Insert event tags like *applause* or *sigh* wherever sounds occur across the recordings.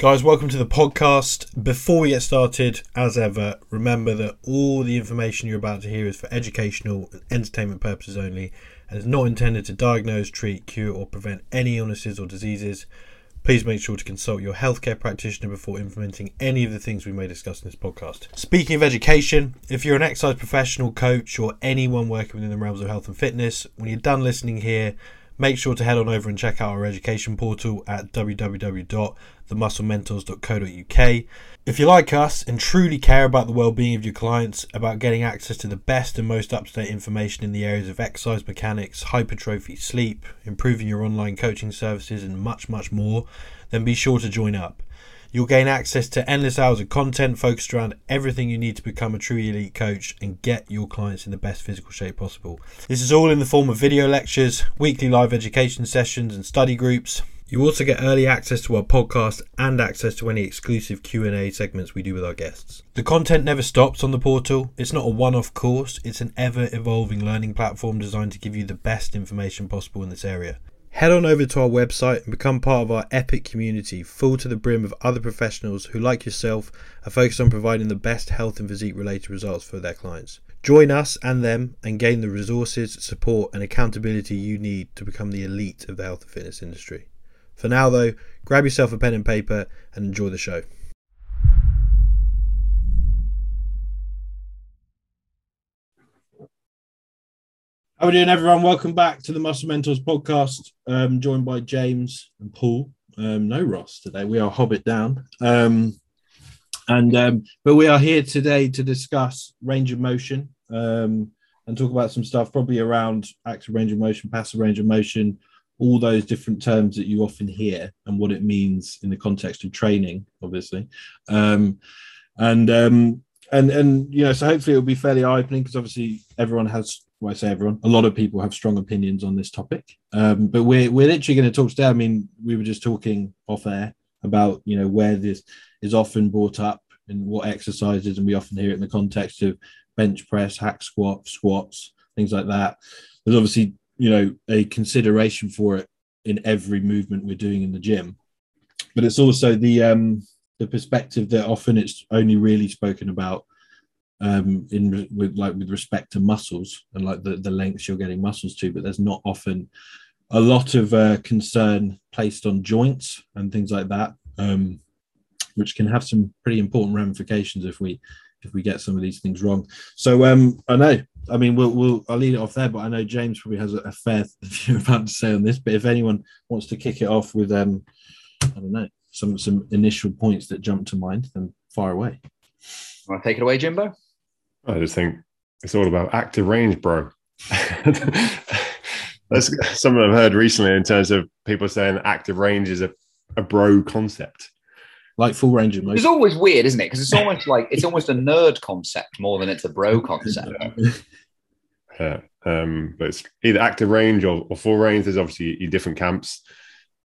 Guys, welcome to the podcast. Before we get started, as ever, remember that all the information you're about to hear is for educational and entertainment purposes only and is not intended to diagnose, treat, cure, or prevent any illnesses or diseases. Please make sure to consult your healthcare practitioner before implementing any of the things we may discuss in this podcast. Speaking of education, if you're an exercise professional, coach, or anyone working within the realms of health and fitness, when you're done listening here, make sure to head on over and check out our education portal at www.themusclementors.co.uk. If you like us and truly care about the well-being of your clients, about getting access to the best and most up-to-date information in the areas of exercise mechanics, hypertrophy, sleep, improving your online coaching services and much much more, then be sure to join up. You'll gain access to endless hours of content focused around everything you need to become a true elite coach and get your clients in the best physical shape possible. This is all in the form of video lectures, weekly live education sessions and study groups. You also get early access to our podcast and access to any exclusive Q&A segments we do with our guests. The content never stops on the portal. It's not a one-off course, it's an ever-evolving learning platform designed to give you the best information possible in this area. Head on over to our website and become part of our epic community, full to the brim of other professionals who, like yourself, are focused on providing the best health and physique related results for their clients. Join us and them and gain the resources, support, and accountability you need to become the elite of the health and fitness industry. For now, though, grab yourself a pen and paper and enjoy the show. How are we doing, everyone? Welcome back to the Muscle Mentors podcast. Um, joined by James and Paul. Um, no Ross today. We are Hobbit down. Um, and um, but we are here today to discuss range of motion um, and talk about some stuff probably around active range of motion, passive range of motion, all those different terms that you often hear and what it means in the context of training, obviously. Um, and um, and and you know, so hopefully it'll be fairly eye-opening because obviously everyone has well, I say everyone, a lot of people have strong opinions on this topic. Um, but we're we're literally going to talk today. I mean, we were just talking off air about you know where this is often brought up and what exercises, and we often hear it in the context of bench press, hack squat, squats, things like that. There's obviously you know a consideration for it in every movement we're doing in the gym, but it's also the um, the perspective that often it's only really spoken about um, in with like with respect to muscles and like the, the lengths you're getting muscles to, but there's not often a lot of uh, concern placed on joints and things like that, um, which can have some pretty important ramifications if we if we get some of these things wrong. So um, I know, I mean, we'll we'll I'll leave it off there, but I know James probably has a, a fair *laughs* few about to say on this. But if anyone wants to kick it off with um, I don't know, some some initial points that jump to mind, then fire away. Want to take it away, Jimbo? I just think it's all about active range, bro. *laughs* That's something I've heard recently in terms of people saying active range is a, a bro concept. Like full range of motion. It's always weird, isn't it? Because it's almost like it's almost a nerd concept more than it's a bro *laughs* concept. Yeah. Um, but it's either active range or, or full range. There's obviously different camps.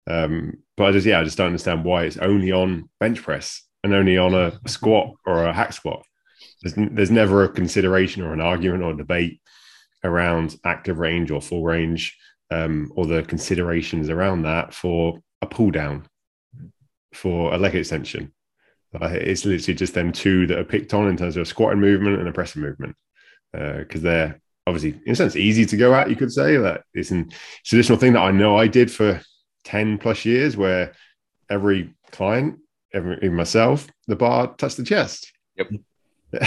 Um, but I just yeah, I just don't understand why it's only on bench press and only on a squat or a hack squat. There's, there's never a consideration or an argument or debate around active range or full range um, or the considerations around that for a pull down for a leg extension. Uh, it's literally just them two that are picked on in terms of a squatting movement and a pressing movement because uh, they're obviously in a sense easy to go at. You could say that it's a traditional thing that I know I did for ten plus years, where every client, every even myself, the bar touched the chest. Yep. *laughs* I,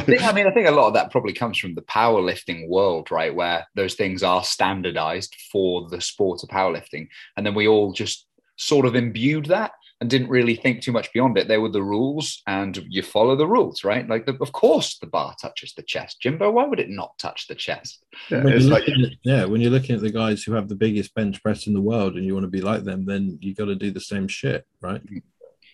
think, I mean, I think a lot of that probably comes from the powerlifting world, right? Where those things are standardized for the sport of powerlifting. And then we all just sort of imbued that and didn't really think too much beyond it. There were the rules, and you follow the rules, right? Like, the, of course, the bar touches the chest. Jimbo, why would it not touch the chest? Yeah, when like, at, yeah, when you're looking at the guys who have the biggest bench press in the world, and you want to be like them, then you got to do the same shit, right?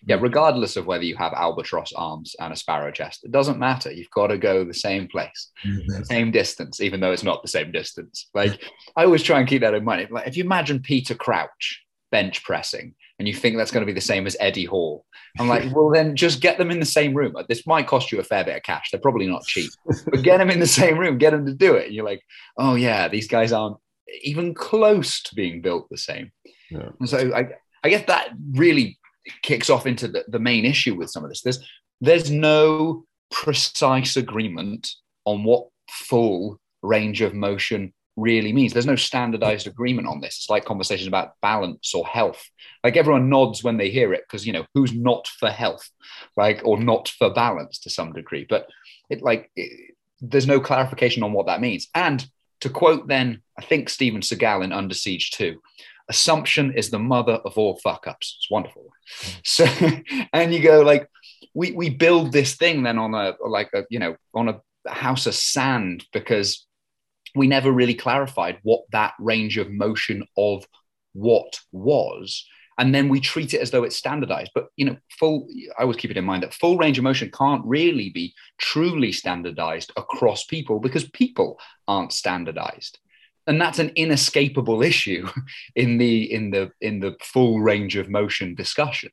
yeah, regardless of whether you have albatross arms and a sparrow chest, it doesn't matter. You've got to go the same place, mm-hmm. same distance, even though it's not the same distance. Like I always try and keep that in mind. Like if you imagine Peter Crouch bench pressing and you think that's going to be the same as Eddie Hall, I'm like, *laughs* well, then just get them in the same room. This might cost you a fair bit of cash. They're probably not cheap, but get them in the same room, get them to do it. And you're like, oh yeah, these guys aren't even close to being built the same. Yeah. And so I, I guess that really kicks off into the, the main issue with some of this. There's there's no precise agreement on what full range of motion really means. There's no standardized agreement on this. It's like conversations about balance or health. Like everyone nods when they hear it because you know who's not for health, like or not for balance to some degree. But it like it, there's no clarification on what that means. And to quote then, I think Steven Seagal in Under Siege 2, assumption is the mother of all fuck ups. It's wonderful. Mm. So, *laughs* and you go like, we we build this thing then on a like a you know on a house of sand because we never really clarified what that range of motion of what was. And then we treat it as though it's standardized. But you know full i always keep it in mind that full range of motion can't really be truly standardized across people because people aren't standardized. And that's an inescapable *laughs* issue in the in the in the full range of motion discussion.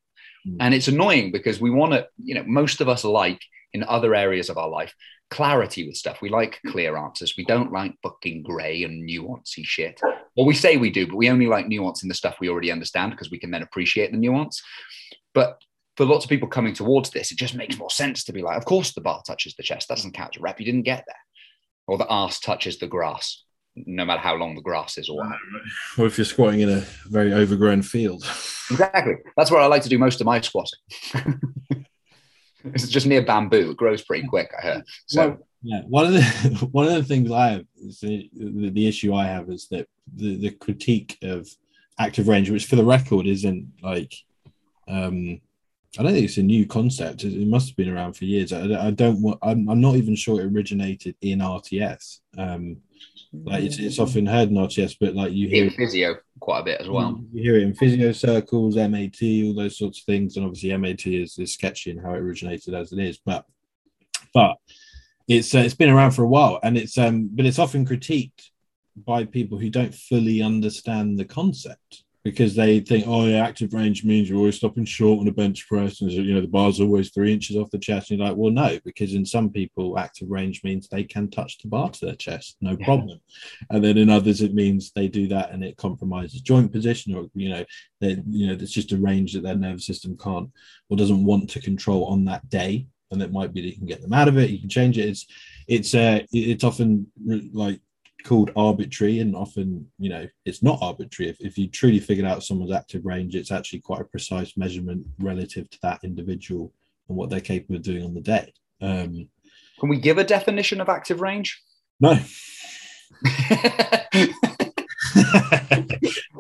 Mm. and it's annoying because we want to you know most of us like in other areas of our life clarity with stuff. We like hmm. clear answers. We don't like fucking gray and nuancy shit. Well we say we do but we only like nuance in the stuff we already understand because we can then appreciate the nuance. But for lots of people coming towards this it just makes more sense to be like of course the bar touches the chest. That doesn't count as a rep. You didn't get there. Or the ass touches the grass no matter how long the grass is or what. Or if you're squatting in a very overgrown field. Exactly. That's where I like to do most of my squatting. *laughs* it's just near bamboo. It grows pretty quick, I heard. So well, yeah, one of the *laughs* one of the things I have is the, the, the issue I have is that the, the critique of active range, which for the record isn't like um I don't think it's a new concept. It, must have been around for years. I, I don't want. I'm, I'm, not even sure it originated in RTS. Um, like it's, it's often heard not RTS, but like you hear in physio quite a bit as well. You hear it in physio circles, MAT, all those sorts of things, and obviously MAT is, is sketchy in how it originated as it is. But but it's uh, it's been around for a while, and it's um but it's often critiqued by people who don't fully understand the concept because they think, oh, yeah, active range means you're always stopping short on a bench press, and you know the bar's always three inches off the chest. And you're like, well, no, because in some people, active range means they can touch the bar to their chest, no yeah. problem. And then in others, it means they do that and it compromises joint position, or you know, that you know, it's just a range that their nervous system can't or doesn't want to control on that day. And it might be that you can get them out of it, you can change it. It's it's uh it's often like called arbitrary and often you know it's not arbitrary. If, if you truly figured out someone's active range it's actually quite a precise measurement relative to that individual and what they're capable of doing on the day. Um, can we give a definition of active range? No. *laughs*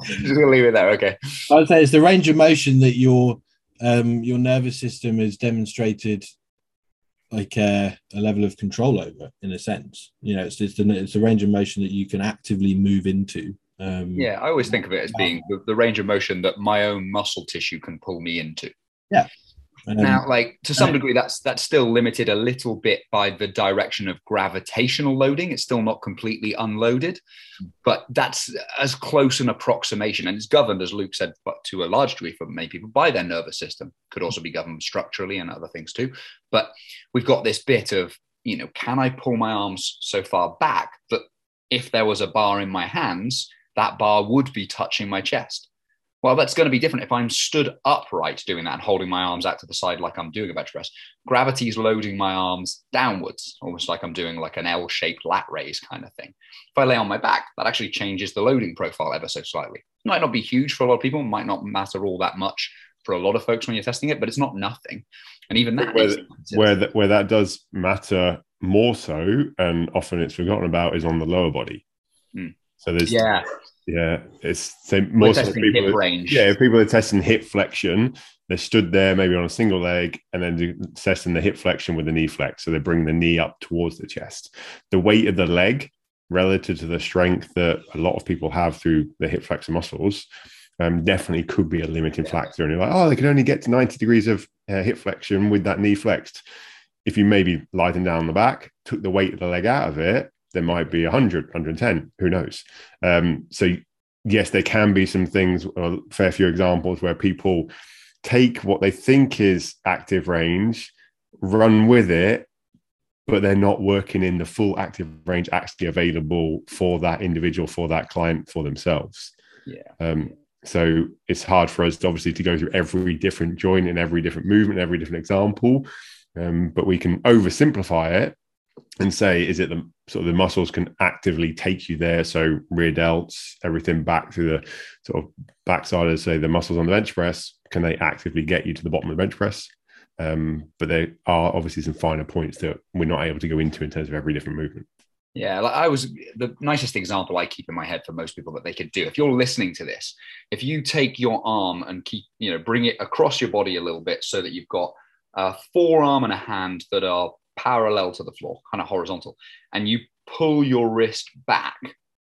Just gonna leave it there okay. I'd say it's the range of motion that your um, your nervous system has demonstrated like a, a, level of control over in a sense. You know it's it's, it's a range of motion that you can actively move into um, yeah i always think of it as being the, the range of motion that my own muscle tissue can pull me into. Yeah um, now, like to some degree, that's that's still limited a little bit by the direction of gravitational loading. It's still not completely unloaded, but that's as close an approximation, and it's governed, as Luke said, but to a large degree for many people by their nervous system. Could also be governed structurally and other things too. But we've got this bit of, you know, can I pull my arms so far back that if there was a bar in my hands, that bar would be touching my chest? Well, that's going to be different if I'm stood upright doing that and holding my arms out to the side like I'm doing a bench press. Gravity is loading my arms downwards, almost like I'm doing like an L-shaped lat raise kind of thing. If I lay on my back, that actually changes the loading profile ever so slightly. Might not be huge for a lot of people, might not matter all that much for a lot of folks when you're testing it, but it's not nothing. And even that where, where, that, where that does matter more so, and often it's forgotten about, is on the lower body. Hmm. So there's yeah, yeah, it's so most of people hip range. Yeah, if people are testing hip flexion, they stood there maybe on a single leg and then testing the hip flexion with the knee flex. So they bring the knee up towards the chest. The weight of the leg relative to the strength that a lot of people have through the hip flexor muscles um, definitely could be a limiting factor. And you're like, oh, they can only get to 90 degrees of uh, hip flexion with that knee flexed. If you maybe them down the back, took the weight of the leg out of it, there might be 100 110 who knows? Um, so yes there can be some things a fair few examples where people take what they think is active range run with it but they're not working in the full active range actually available for that individual for that client for themselves. Yeah. Um, So it's hard for us, to obviously, to go through every different joint and every different movement, every different example. Um, but we can oversimplify it and say, is it the sort of the muscles can actively take you there? So rear delts, everything back through the sort of backside of say the muscles on the bench press, can they actively get you to the bottom of the bench press? Um, but there are obviously some finer points that we're not able to go into in terms of every different movement. Yeah, like I was the nicest example I keep in my head for most people that they could do. If you're listening to this, if you take your arm and keep, you know, bring it across your body a little bit so that you've got a forearm and a hand that are parallel to the floor, kind of horizontal, and you pull your wrist back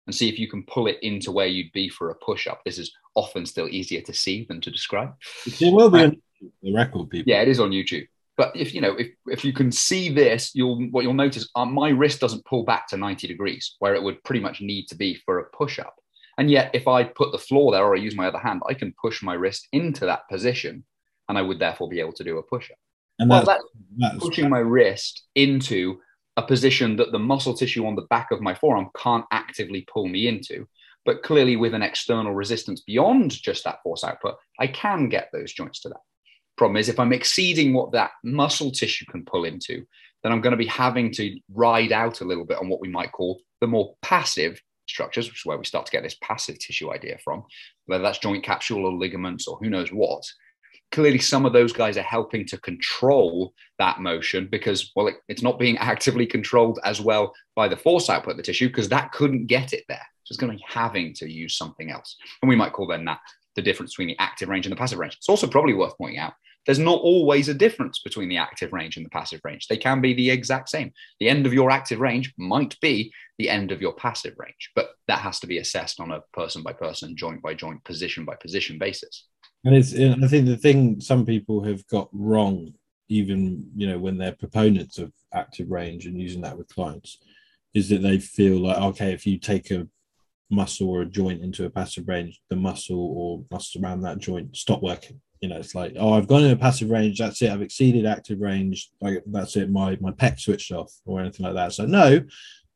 and see if you can pull it into where you'd be for a push up. This is often still easier to see than to describe. It will be on the record, people. Yeah, it is on YouTube. But if you know, if, if you can see this, you'll what you'll notice uh, my wrist doesn't pull back to 90 degrees where it would pretty much need to be for a push-up. And yet, if I put the floor there or I use my other hand, I can push my wrist into that position, and I would therefore be able to do a push-up. And well, that's, that's pushing my wrist into a position that the muscle tissue on the back of my forearm can't actively pull me into. But clearly, with an external resistance beyond just that force output, I can get those joints to that. Problem is, if I'm exceeding what that muscle tissue can pull into, then I'm going to be having to ride out a little bit on what we might call the more passive structures, which is where we start to get this passive tissue idea from, whether that's joint capsule or ligaments or who knows what. Clearly, some of those guys are helping to control that motion because, well, it, it's not being *laughs* actively controlled as well by the force output of the tissue because that couldn't get it there. So it's going to be having to use something else. And we might call then that the difference between the active range and the passive range. It's also probably worth pointing out there's not always a difference between the active range and the passive range. They can be the exact same. The end of your active range might be the end of your passive range, but that has to be assessed on a person by person, joint by joint, position by position basis. And it's, I think the thing some people have got wrong, even you know when they're proponents of active range and using that with clients, is that they feel like okay, if you take a muscle or a joint into a passive range, the muscle or muscles around that joint stop working you know, it's like, oh, I've gone in a passive range. That's it. I've exceeded active range. Like that's it. My my pec switched off or anything like that. So no,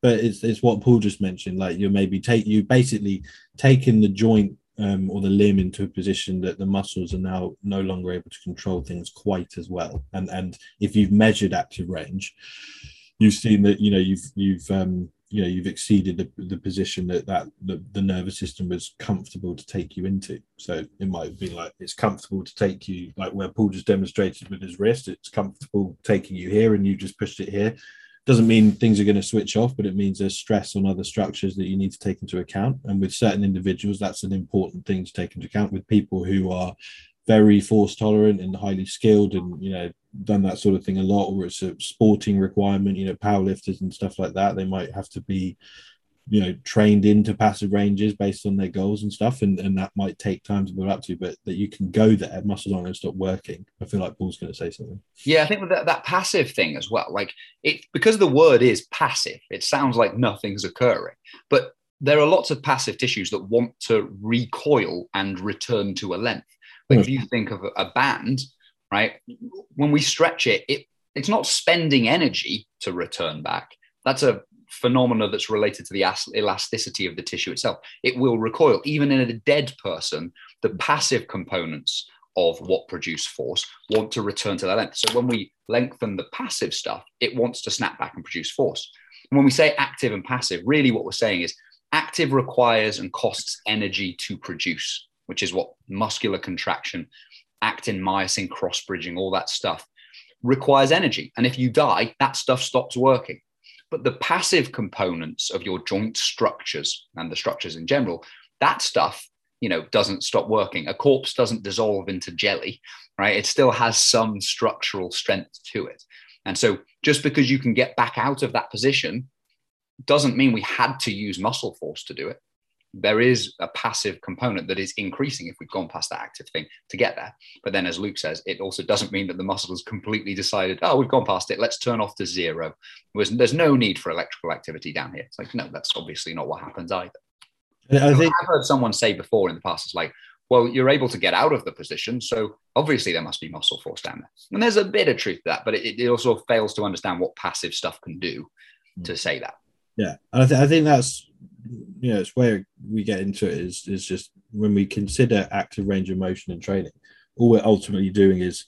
but it's it's what Paul just mentioned. Like you maybe take you basically taking the joint um, or the limb into a position that the muscles are now no longer able to control things quite as well. And and if you've measured active range, you've seen that you know you've you've um, you know you've exceeded the, the position that that the, the nervous system was comfortable to take you into so it might be like it's comfortable to take you like where paul just demonstrated with his wrist it's comfortable taking you here and you just pushed it here doesn't mean things are going to switch off but it means there's stress on other structures that you need to take into account. And with certain individuals that's an important thing to take into account. With people who are very force tolerant and highly skilled and you know done that sort of thing a lot or it's a sporting requirement you know powerlifters and stuff like that they might have to be you know trained into passive ranges based on their goals and stuff and, and that might take time to build up to but that you can go there muscles aren't going to stop working i feel like paul's going to say something yeah i think that, that passive thing as well like it because the word is passive it sounds like nothing's occurring but there are lots of passive tissues that want to recoil and return to a length like mm. if you think of a, a band right? When we stretch it, it it's not spending energy to return back. That's a phenomena that's related to the elasticity of the tissue itself. It will recoil. Even in a dead person, the passive components of what produce force want to return to their length. So when we lengthen the passive stuff, it wants to snap back and produce force. And when we say active and passive, really what we're saying is active requires and costs energy to produce, which is what muscular contraction actin, myosin, cross bridging, all that stuff requires energy. And if you die, that stuff stops working. But the passive components of your joint structures and the structures in general, that stuff, you know, doesn't stop working. A corpse doesn't dissolve into jelly, right? It still has some structural strength to it. And so just because you can get back out of that position doesn't mean we had to use muscle force to do it there is a passive component that is increasing if we've gone past that active thing to get there. But then, as Luke says, it also doesn't mean that the muscle has completely decided, oh, we've gone past it, let's turn off to zero. There's no need for electrical activity down here. It's like, no, that's obviously not what happens either. I think I've heard someone say before in the past, it's like, well, you're able to get out of the position. So obviously there must be muscle force down there. And there's a bit of truth to that, but it, it also fails to understand what passive stuff can do to mm. say that. Yeah. I, th- I think that's you know, it's where we get into it is is just when we consider active range of motion and training, all we're ultimately doing is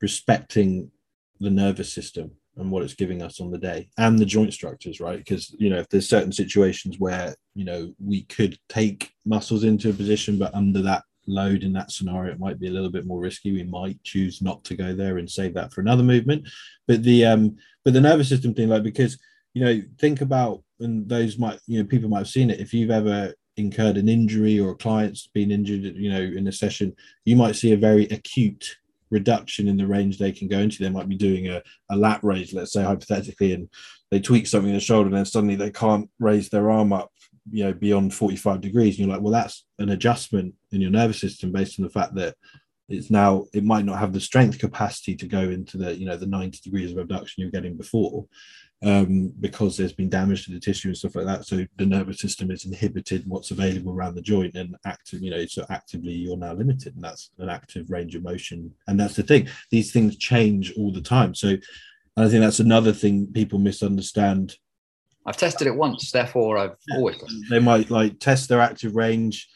respecting the nervous system and what it's giving us on the day and the joint structures right? Because you know if there's certain situations where you know we could take muscles into a position but under that load in that scenario it might be a little bit more risky. We might choose not to go there and save that for another movement. But the um but the nervous system thing like because you know think about and those might you know people might have seen it if you've ever incurred an injury or a client's been injured you know in a session you might see a very acute reduction in the range they can go into. They might be doing a, a lat raise, let's say hypothetically, and they tweak something in the shoulder, and then suddenly they can't raise their arm up, you know, beyond 45 degrees. And you're like, well, that's an adjustment in your nervous system based on the fact that it's now it might not have the strength capacity to go into the you know the 90 degrees of abduction you're getting before um, because there's been damage to the tissue and stuff like that. So the nervous system is inhibited what's available around the joint and active, you know, so actively you're now limited. And that's an active range of motion. And that's the thing. These things change all the time. So I think that's another thing people misunderstand. I've tested it once, therefore I've always they might like test their active range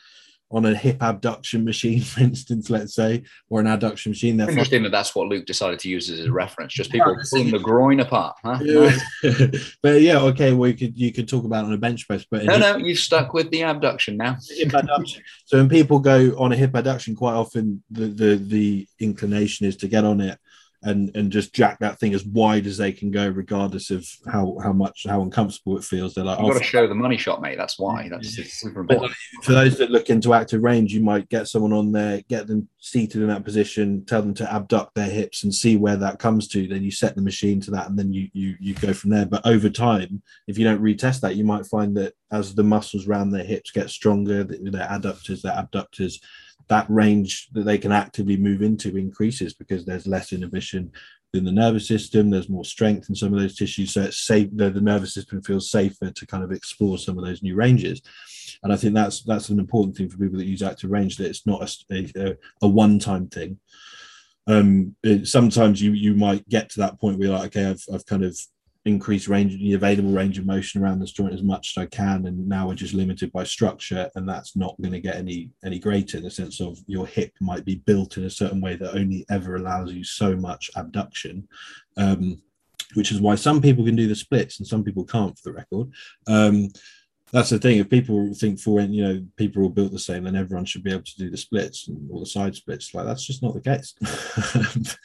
on a hip abduction machine, *laughs* for instance, let's say, or an adduction machine. They're Interesting that that's what Luke decided to use as a reference. Just people pulling the groin apart, huh? Yeah. *laughs* but yeah, okay. Well, you could you could talk about on a bench press, but no, no, you've stuck with the abduction now. *laughs* Hip abduction. so when people go on a hip abduction, quite often the the the inclination is to get on it and and just jack that thing as wide as they can go, regardless of how how much how uncomfortable it feels. They're like, you've got oh, to show the money shot, mate. That's why. That's super important. For those that look into active range, you might get someone on there, get them seated in that position, tell them to abduct their hips and see where that comes to. Then you set the machine to that, and then you you you go from there. But over time, if you don't retest that, you might find that as the muscles around their hips get stronger, their adductors, their abductors that range that they can actively move into increases because there's less inhibition in the nervous system there's more strength in some of those tissues so it's safe the, the nervous system feels safer to kind of explore some of those new ranges. And i think that's that's an important thing for people that use active range that it's not a, a, a one-time thing. Um it, sometimes you you might get to that point where you're like okay i've, I've kind of increase range the available range of motion around this joint as much as I can and now we're just limited by structure and that's not going to get any any greater. In the sense of your hip might be built in a certain way that only ever allows you so much abduction um, which is why some people can do the splits and some people can't for the record. Um, that's the thing if people think for you know people are all built the same then everyone should be able to do the splits and all the side splits like that's just not the case. *laughs*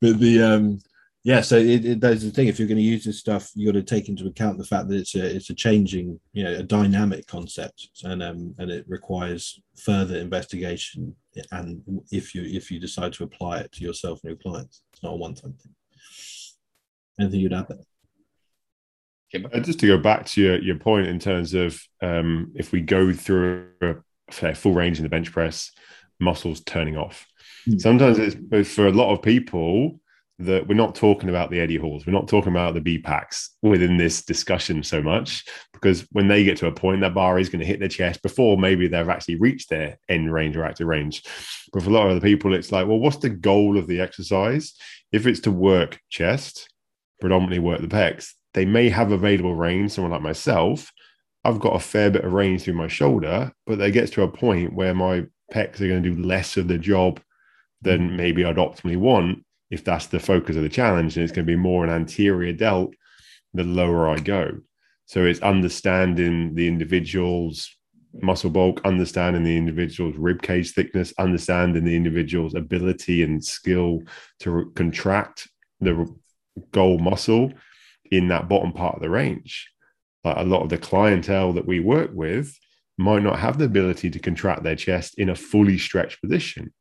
But the um yeah so it, it, that's the thing. If you're going to use this stuff you got to take into account the fact that it's a it's a changing you know a dynamic concept and um and it requires further investigation and if you if you decide to apply it to yourself and your clients it's not a one-time thing. Anything you'd add there? Uh, just to go back to your, your point in terms of um, if we go through a, a full range in the bench press muscles turning off. Mm. sometimes it's for a lot of people that we're not talking about the Eddie Halls, we're not talking about the B packs within this discussion so much because when they get to a point, that bar is going to hit their chest before maybe they've actually reached their end range or active range. But for a lot of the people, it's like, well, what's the goal of the exercise? If it's to work chest, predominantly work the pecs, they may have available range. Someone like myself, I've got a fair bit of range through my shoulder, but there gets to a point where my pecs are going to do less of the job than mm. maybe I'd optimally want if that's the focus of the challenge, and it's going to be more an anterior delt, the lower I go. So it's understanding the individual's muscle bulk, understanding the individual's rib cage thickness, understanding the individual's ability and skill to contract the goal muscle in that bottom part of the range. Like a lot of the clientele that we work with might not have the ability to contract their chest in a fully stretched position.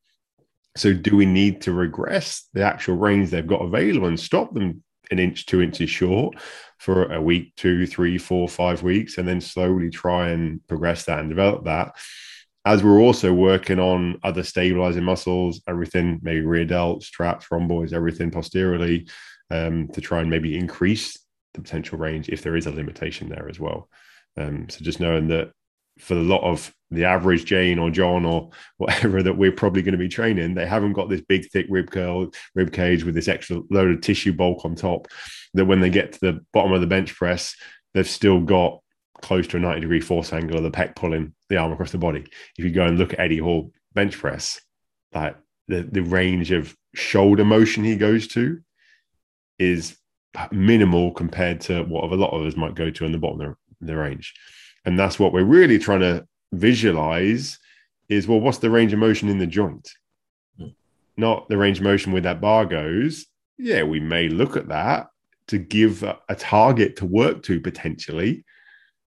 So, do we need to regress the actual range they've got available and stop them an inch, two inches short for a week, two, three, four, five weeks, and then slowly try and progress that and develop that? As we're also working on other stabilizing muscles, everything, maybe rear delts, traps, rhomboids, everything posteriorly, um, to try and maybe increase the potential range if there is a limitation there as well. Um, so just knowing that for a lot of the average Jane or John or whatever that we're probably going to be training, they haven't got this big, thick rib curl, rib cage with this extra load of tissue bulk on top. That when they get to the bottom of the bench press, they've still got close to a 90 degree force angle of the pec pulling the arm across the body. If you go and look at Eddie Hall bench press, like the, the range of shoulder motion he goes to is minimal compared to what a lot of us might go to in the bottom of the, the range. And that's what we're really trying to visualize is well, what's the range of motion in the joint? Hmm. Not the range of motion where that bar goes. Yeah, we may look at that to give a, a target to work to potentially.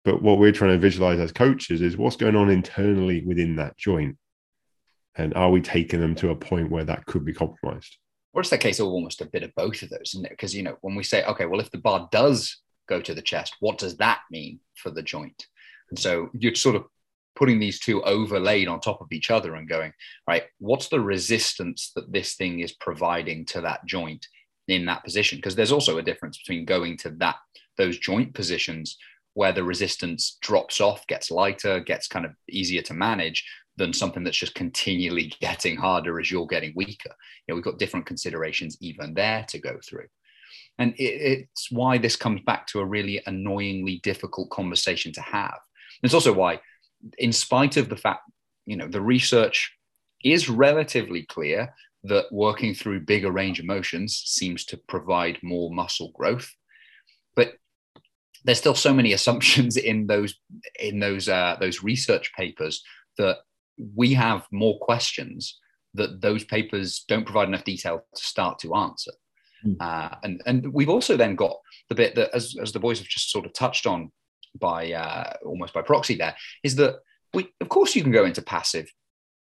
But what we're trying to visualize as coaches is what's going on internally within that joint. And are we taking them to a point where that could be compromised? Or it's the case of almost a bit of both of those, isn't it? Because, you know, when we say, okay, well, if the bar does go to the chest, what does that mean for the joint? And so you're sort of putting these two overlaid on top of each other and going, right, what's the resistance that this thing is providing to that joint in that position? Because there's also a difference between going to that those joint positions where the resistance drops off, gets lighter, gets kind of easier to manage than something that's just continually *laughs* getting harder as you're getting weaker. You know, we've got different considerations even there to go through. And it, it's why this comes back to a really annoyingly difficult conversation to have. It's also why, in spite of the fact, you know, the research is relatively clear that working through bigger range of motions seems to provide more muscle growth. But there's still so many *laughs* assumptions in those in those uh, those research papers that we have more questions that those papers don't provide enough detail to start to answer. Mm. Uh, and and we've also then got the bit that, as, as the boys have just sort of touched on by uh, almost by proxy, there is that we of course you can go into passive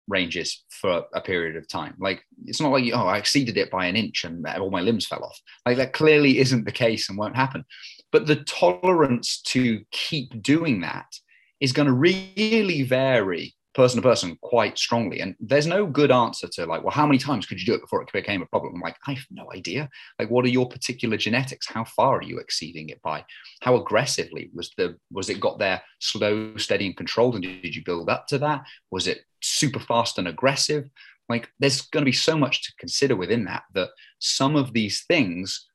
ranges for a period of time. Like it's not like oh I exceeded it by an inch and all my limbs fell off. Like that clearly isn't the case and won't happen. But the tolerance to keep doing that is going to really vary person to person quite strongly. And there's no good answer to like, well, how many times could you do it before it became a problem? I'm like, I have no idea. Like, what are your particular genetics? How far are you exceeding it by? How aggressively was the was it got there slow, steady, and controlled? And did you build up to that? Was it super fast and aggressive? Like, there's going to be so much to consider within that that some of these things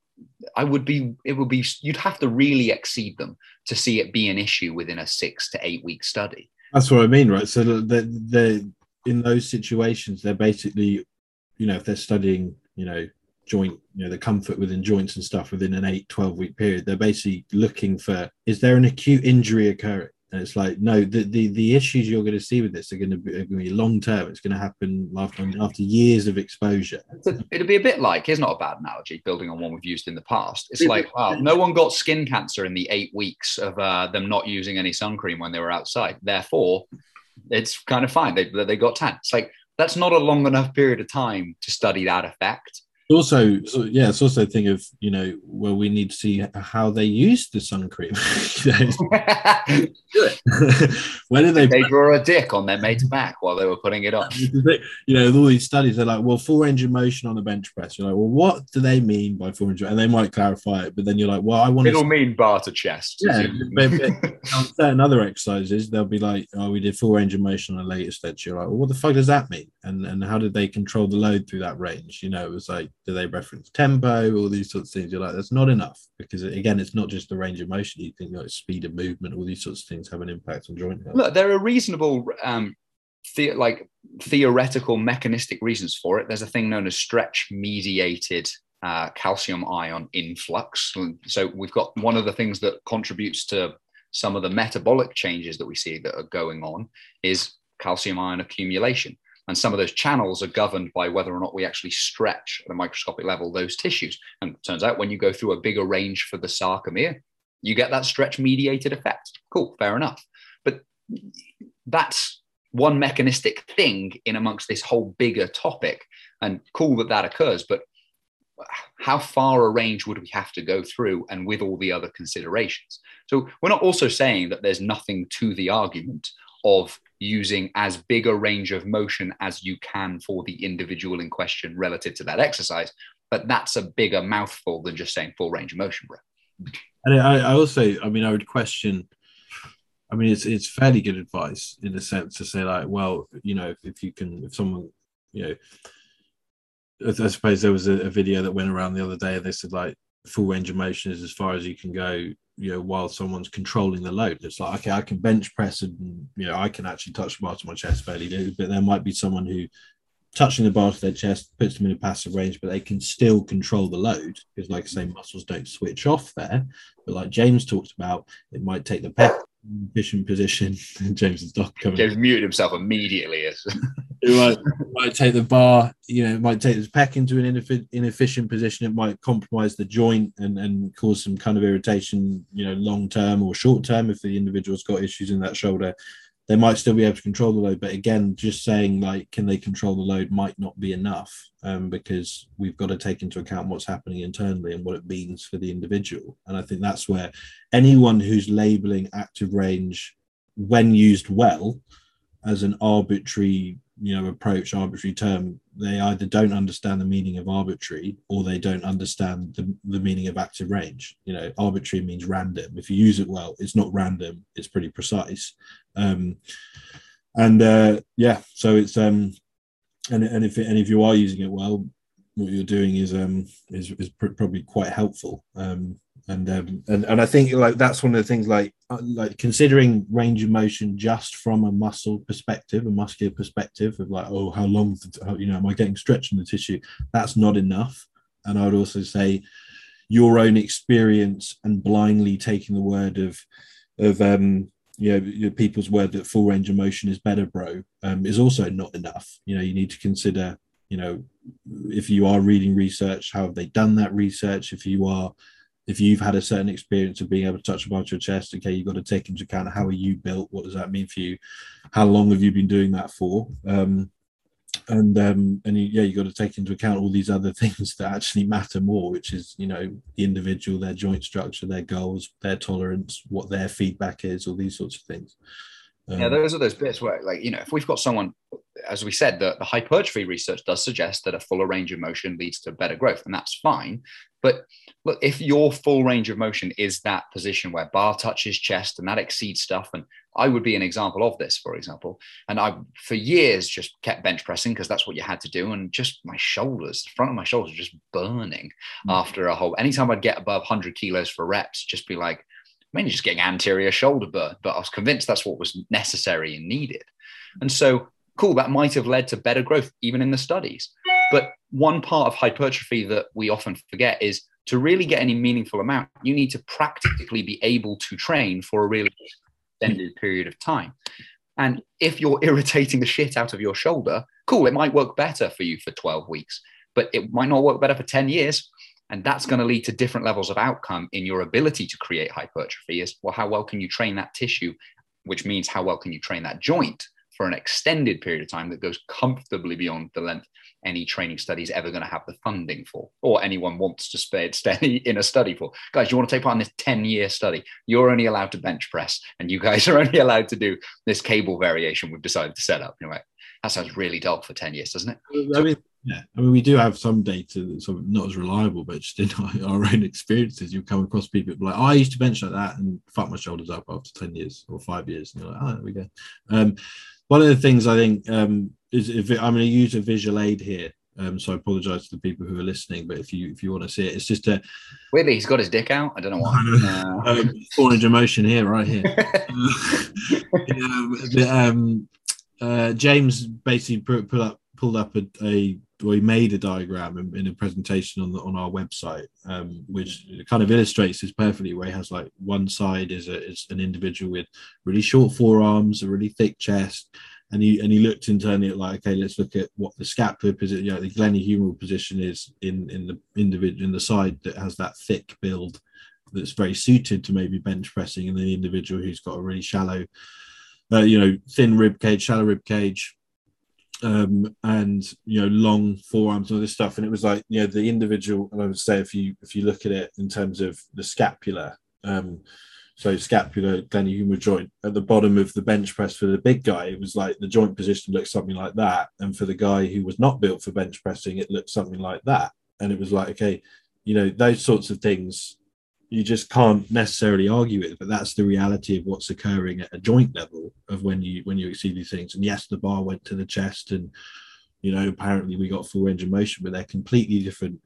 I would be, it would be, you'd have to really exceed them to see it be an issue within a six to eight week study. That's what I mean, right? So they're, they're in those situations, they're basically, you know, if they're studying, you know, joint, you know, the comfort within joints and stuff within an 8, 12 week period, they're basically looking for is there an acute injury occurring? And it's like, no, the, the, the issues you're going to see with this are going to be, be long term. It's going to happen after, after years of exposure. It'll be a bit like, here's not a bad analogy, building on one we've used in the past. It's like, wow, no one got skin cancer in the eight weeks of uh, them not using any sun cream when they were outside. Therefore, it's kind of fine. They, they got tan. It's like, that's not a long enough period of time to study that effect also so yeah it's also a thing of you know where we need to see how they use the sun cream. *laughs* *laughs* *laughs* When did they, they draw a dick on their mate's back while they were putting it on. You know all these studies they're like well full range of motion on the bench press. You're like well what do they mean by full range and they might clarify it but then you're like well i want it'll to mean bar to chest yeah but, but on certain other exercises they'll be like oh we did full range of motion on a later stage you're like well what the fuck does that mean? And and how did they control the load through that range? You know it was like do they reference tempo all these sorts of things? You're like that's not enough because again it's not just the range of motion. You think like speed of movement all these sorts of things have an impact on joint health. Look there are reasonable um the, like theoretical mechanistic reasons for it. There's a thing known as stretch mediated uh, calcium ion influx. So we've got one of the things that contributes to some of the metabolic changes that we see that are going on is calcium ion accumulation and some of those channels are governed by whether or not we actually stretch at a microscopic level those tissues. And turns out when you go through a bigger range for the sarcomere, you get that stretch mediated effect. Cool, fair enough. But that's one mechanistic thing in amongst this whole bigger topic. And cool that that occurs. But how far a range would we have to go through and with all the other considerations? So we're not also saying that there's nothing to the argument of using as big a range of motion as you can for the individual in question relative to that exercise. But that's a bigger mouthful than just saying full range of motion, bro. And I, I also, I mean, I would question. I mean, it's it's fairly good advice in a sense to say like, well, you know, if, if you can, if someone, you know, I suppose there was a, a, video that went around the other day. They said like full range of motion is as far as you can go you know while someone's controlling the load. It's like okay i can bench press and you know i can actually touch the bar to my chest fairly but there might be someone who touching the bar to their chest puts them in a passive range but they can still control the load because like i say mm. muscles don't switch off there. But like james talked about it might take the pec efficient position *laughs* james is not coming James muted himself immediately. *laughs* it might, might take the bar, you know, it might take the pec into an ineffi- inefficient position. It might compromise the joint and, and cause some kind of irritation, you know, long term or short term if the individual's got issues in that shoulder. They might still be able to control the load, but again, just saying like, can they control the load might not be enough um, because we've got to take into account what's happening internally and what it means for the individual. And I think that's where anyone who's labeling active range when used well as an arbitrary you know approach arbitrary term they either don't understand the meaning of arbitrary or they don't understand the, the meaning of active range. You know arbitrary means random. If you use it well it's not random it's pretty precise. Um and uh yeah so it's um and, and if and if you are using it well what you're doing is um is, is pr- probably quite helpful. Um and um and, and i think like that's one of the things like uh, like considering range of motion just from a muscle perspective a muscular perspective of like oh how long how, you know am i getting stretched in the tissue? That's not enough. And i would also say your own experience and blindly taking the word of of um you know people's word that full range of motion is better bro um, is also not enough. You know you need to consider you know if you are reading research how have they done that research? If you are if you've had a certain experience of being able to touch above your chest okay you've got to take into account how are you built what does that mean for you how long have you been doing that for um, and um, and you, yeah you've got to take into account all these other *laughs* things that actually matter more which is you know the individual their joint structure their goals their tolerance what their feedback is all these sorts of things um, yeah, those are those bits where, like, you know, if we've got someone, as we said, the, the hypertrophy research does suggest that a fuller range of motion leads to better growth, and that's fine. But look, if your full range of motion is that position where bar touches chest and that exceeds stuff, and I would be an example of this, for example. And I, for years, just kept bench pressing because that's what you had to do. And just my shoulders, the front of my shoulders, just burning Mm. after a whole. Anytime I'd get above 100 kilos for reps, just be like, mainly just getting anterior shoulder burn. But I was convinced that's what was necessary and needed. And so, cool, that might have led to better growth, even in the studies. But one part of hypertrophy that we often forget is to really get any meaningful amount, you need to practically be able to train for a really extended period of time. And if you're *laughs* irritating the shit out of your shoulder, cool, it might work better for you for 12 weeks, but it might not work better for 10 years. And that's going to lead to different levels of outcome in your ability to create hypertrophy. Is well, how well can you train that tissue, which means how well can you train that joint for an extended period of time that goes comfortably beyond the length any training study is ever going to have the funding for, or anyone wants to stay, *laughs* in a study for. Guys, you want to take part in this 10 year study? You're only allowed to bench press, and you guys *laughs* are only allowed to do this cable variation we've decided to set up. You're like, that sounds really dull for 10 years, doesn't it? I mean, yeah, I mean, we do have some data that's sort of not as reliable, but just in *laughs* our, own experiences, you come across people like, oh, I used to bench like that and fuck my shoulders up after 10 years or five years. And you're like, oh, there we go. Um, one of the things I think um, is if it, I'm going to use a visual aid here. Um, so I apologize to the people who are listening, but if you if you want to see it, it's just a Weirdly, he's got his dick out. I don't know why. *laughs* Uh, um, a range of motion here, right here. *laughs* the, um, uh, James basically put, put up pulled up a, a he made a diagram in, in a presentation on the, on our website, um, which kind of illustrates this perfectly. Where he has like one side is a, is an individual with really short forearms, a really thick chest, and he and he looked internally at like, okay, let's look at what the scapular position, you know, the glenohumeral position is in in the individual in the side that has that thick build that's very suited to maybe bench pressing, and the individual who's got a really shallow, uh, you know, thin rib cage, shallow rib cage, um, and you know, long forearms and all this stuff. And it was like, you know, the individual, and I would say if you if you look at it in terms of the scapula, um, so scapula glenohumeral joint at the bottom of the bench press for the big guy, it was like the joint position looked something like that, and for the guy who was not built for bench pressing, it looked something like that. And it was like, okay, you know, those sorts of things you just can't necessarily argue with but that's the reality of what's occurring at a joint level of when you when you see these things and yes the bar went to the chest and you know apparently we got full range of motion but they're completely different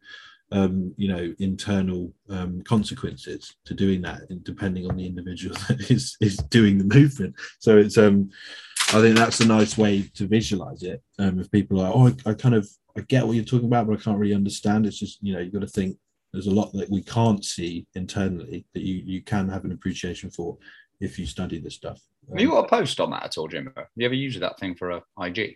um, you know, internal um, consequences to doing that, depending on the individual *laughs* that is is doing the movement. So it's um, I think that's a nice way to visualize it. Um, if people are, oh, I, I kind of I get what you're talking about, but I can't really understand. It's just you know you've got to think there's a lot that we can't see internally that you you can have an appreciation for if you study this stuff. Have you got a post on that at all, Jimbo? Have you ever used that thing for a IG?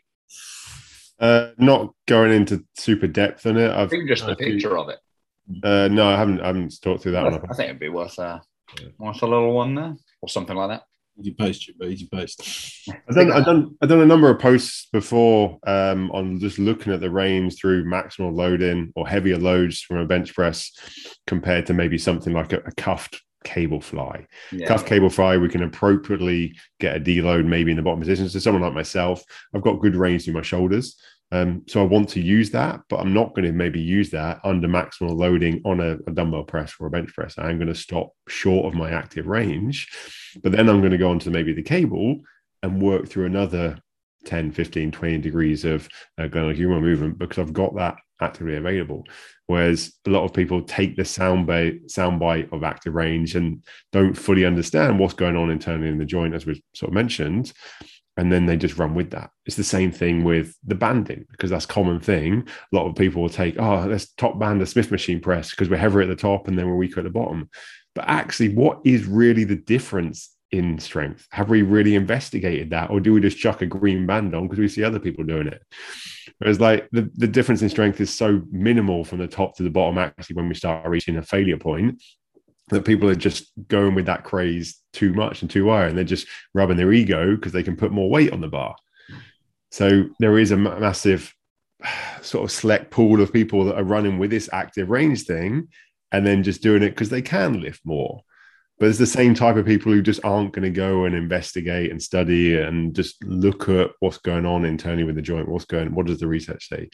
Uh, not going into super depth on it. I've Even just a I think- picture of it. Uh, no, I haven't. I haven't talked through that I one. think it'd be worth uh, worth a little one there or something like that. Easy post, but easy post. *laughs* I've done, I've done, I've done a number of posts before um, on just looking at the range through maximal loading or heavier loads from a bench press compared to maybe something like a, a cuffed cable fly. Yeah. Cuff cable fly, we can appropriately get a deload maybe in the bottom position. So someone like myself, I've got good range through my shoulders. Um, so I want to use that, but I'm not going to maybe use that under maximal loading on a, a dumbbell press or a bench press. I'm going to stop short of my active range, but then I'm going to go onto maybe the cable and work through another 10, 15, 20 degrees of uh, glenohumeral movement because I've got that actively available. Whereas a lot of people take the sound bite, sound bite of active range and don't fully understand what's going on internally in the joint, as we sort of mentioned, and then they just run with that. It's the same thing with the banding because that's common thing. A lot of people will take, oh, let's top band the Smith machine press because we're heavier at the top and then we're weaker at the bottom. But actually, what is really the difference in strength? Have we really investigated that, or do we just chuck a green band on because we see other people doing it? Whereas, like the, the difference in strength is so minimal from the top to the bottom. Actually, when we start reaching a failure point, that people are just going with that craze too much and too high, and they're just rubbing their ego because they can put more weight on the bar. So there is a massive *sighs* sort of select pool of people that are running with this active range thing, and then just doing it because they can lift more. But it's the same type of people who just aren't going to go and investigate and study and just look at what's going on internally with the joint. What's going? What does the research say?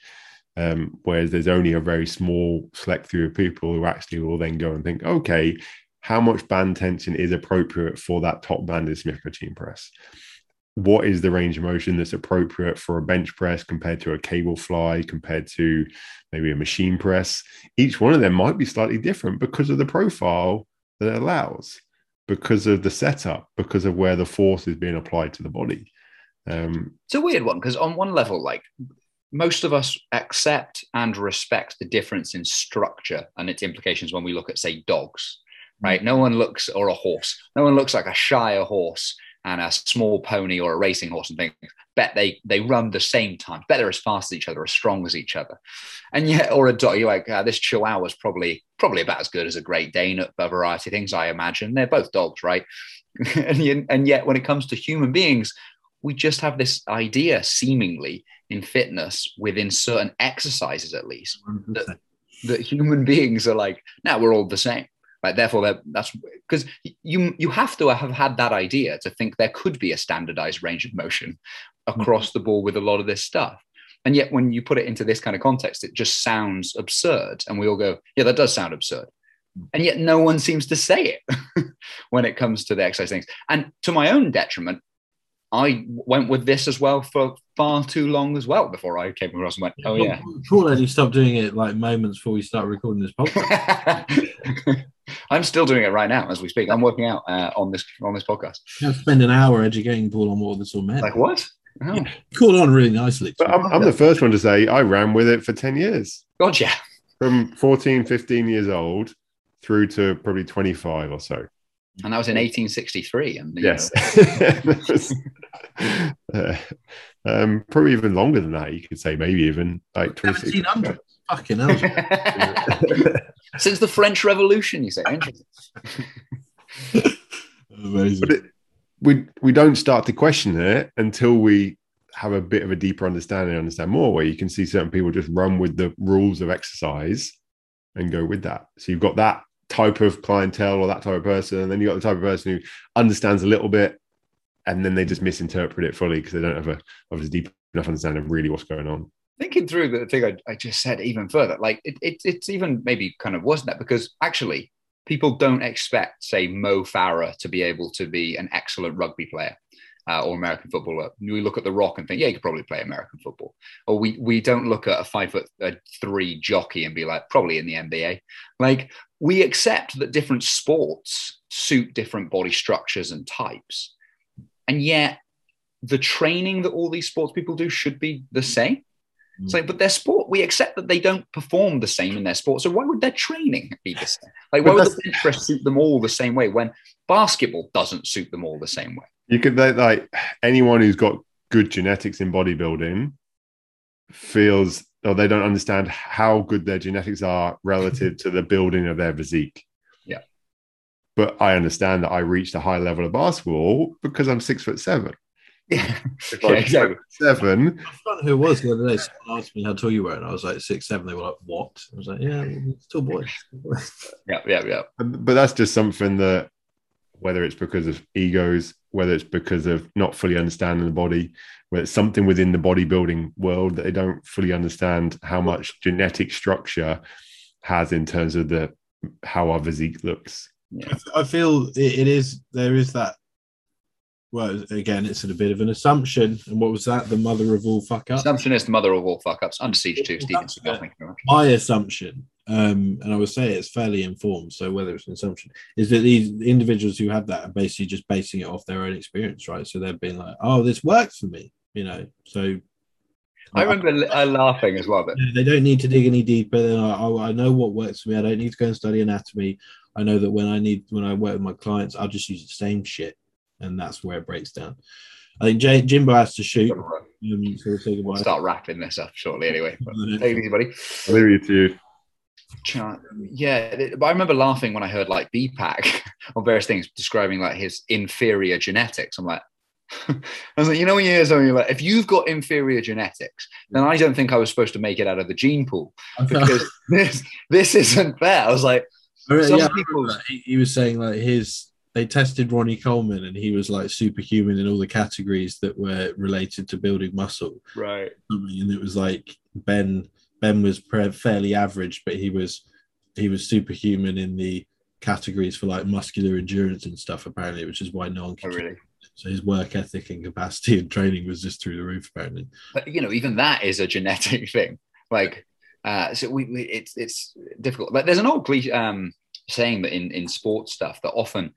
Um, whereas there's only a very small select few of people who actually will then go and think, okay, how much band tension is appropriate for that top banded Smith machine press? What is the range of motion that's appropriate for a bench press compared to a cable fly, compared to maybe a machine press? Each one of them might be slightly different because of the profile that it allows, because of the setup, because of where the force is being applied to the body. Um, It's a weird one because on one level, like most of us accept and respect the difference in structure and its implications when we look at, say, dogs, right? No one looks, or a horse, no one looks like a Shire horse and a small pony or a racing horse and things. Bet they they run the same time. Bet they're as fast as each other, as strong as each other. And yet, or a dog, you're like, uh, this Chihuahua is probably probably about as good as a Great Dane at a variety of things. I imagine they're both dogs, right? *laughs* and, and yet, when it comes to human beings, we just have this idea, seemingly in fitness, within certain exercises at least, that, that human beings are like, now we're all the same. Right. Therefore, that's because you you have to have had that idea to think there could be a standardized range of motion across the board with a lot of this stuff. And yet, when you put it into this kind of context, it just sounds absurd. And we all go, yeah, that does sound absurd. And yet, no one seems to say it *laughs* when it comes to the exercise things. And to my own detriment, I went with this as well for far too long as well before I came across and went, oh, yeah. Paul only stopped doing it like moments before we start recording this podcast. *laughs* I'm still doing it right now as we speak. I'm working out uh, on this on this podcast. You have to spend an hour educating Paul on what this all meant. Like what? Oh, Caught on really nicely. but I'm, I'm the first one to say I ran with it for 10 years. God, yeah. from 14, 15 years old through to probably 25 or so. And that was in 1863. And you Yes. know, *laughs* Uh, um, probably even longer than that, you could say, maybe even like 26. 1700. Fucking hell. *laughs* since the French Revolution, you say. *laughs* Amazing. But it, we, we don't start to question it until we have a bit of a deeper understanding, understand more, where you can see certain people just run with the rules of exercise and go with that. So you've got that type of clientele or that type of person, and then you've got the type of person who understands a little bit and then they just misinterpret it fully because they don't have a obviously deep enough understanding of really what's going on. Thinking through the thing I, I just said even further, like it, it, it's even maybe kind of wasn't that because actually people don't expect, say, Mo Farah to be able to be an excellent rugby player. Uh, or American footballer, we look at The Rock and think, yeah, he could probably play American football. Or we we don't look at a five foot three jockey and be like, probably in the NBA. Like we accept that different sports suit different body structures and types, and yet the training that all these sports people do should be the same. It's like, but their sport, we accept that they don't perform the same in their sport. So why would their training be the same? Like, why would the bench press suit them all the same way when basketball doesn't suit them all the same way? You could like anyone who's got good genetics in bodybuilding feels or they don't understand how good their genetics are relative to the building of their physique. Yeah. But I understand that I reached a high level of basketball because I'm six foot seven. *laughs* Yeah, If Yeah, I'm exactly. seven, I who it was the other day. Someone asked me how tall you were, and I was like six seven. They were like, "What?" I was like, "Yeah, still boy." Still boy." yeah, yeah, yeah. but that's just something that whether it's because of egos, whether it's because of not fully understanding the body, whether it's something within the bodybuilding world that they don't fully understand how much genetic structure has in terms of the how our physique looks. I feel it, it is there is that. Well, again, it's a bit of an assumption. And what was that? The mother of all fuck ups. Assumption is the mother of all fuck ups. Under siege too, Steven That's Seagal. it. Thank you very much. My assumption, um, and I would say it's fairly informed. So whether it's an assumption, is that these individuals who have that are basically just basing it off their own experience, right? So they're being like, "Oh, this works for me," you know. So I remember uh, laughing as well, but they don't need to dig any deeper. They're like, oh, I know what works for me. I don't need to go and study anatomy. I know that when I need when I work with my clients, I'll just use the same shit, and that's where it breaks down. I think Jay, Jimbo has to shoot. Um, so we'll say goodbye. start wrapping this up shortly anyway. But take it easy, buddy. I'll leave it to you. Chan- Yeah, but I remember laughing when I heard like BPak *laughs* on various things describing like his inferior genetics. I'm like, *laughs* I was like, you know, when you hear something you're like, if you've got inferior genetics, then I don't think I was supposed to make it out of the gene pool because *laughs* this this isn't fair. I was like, oh, Yeah, some I people- he, he was saying like his they tested Ronnie Coleman and he was like superhuman in all the categories that were related to building muscle. right, and it was like Ben Ben was pre- fairly average, but he was he was superhuman in the categories for like muscular endurance and stuff. Apparently, which is why no one oh, could. really. So his work ethic and capacity and training was just through the roof. Apparently, But you know, even that is a genetic *laughs* thing. Like, uh, so we, we it's it's difficult. But there's an old cliche, um, saying that in in sports stuff that often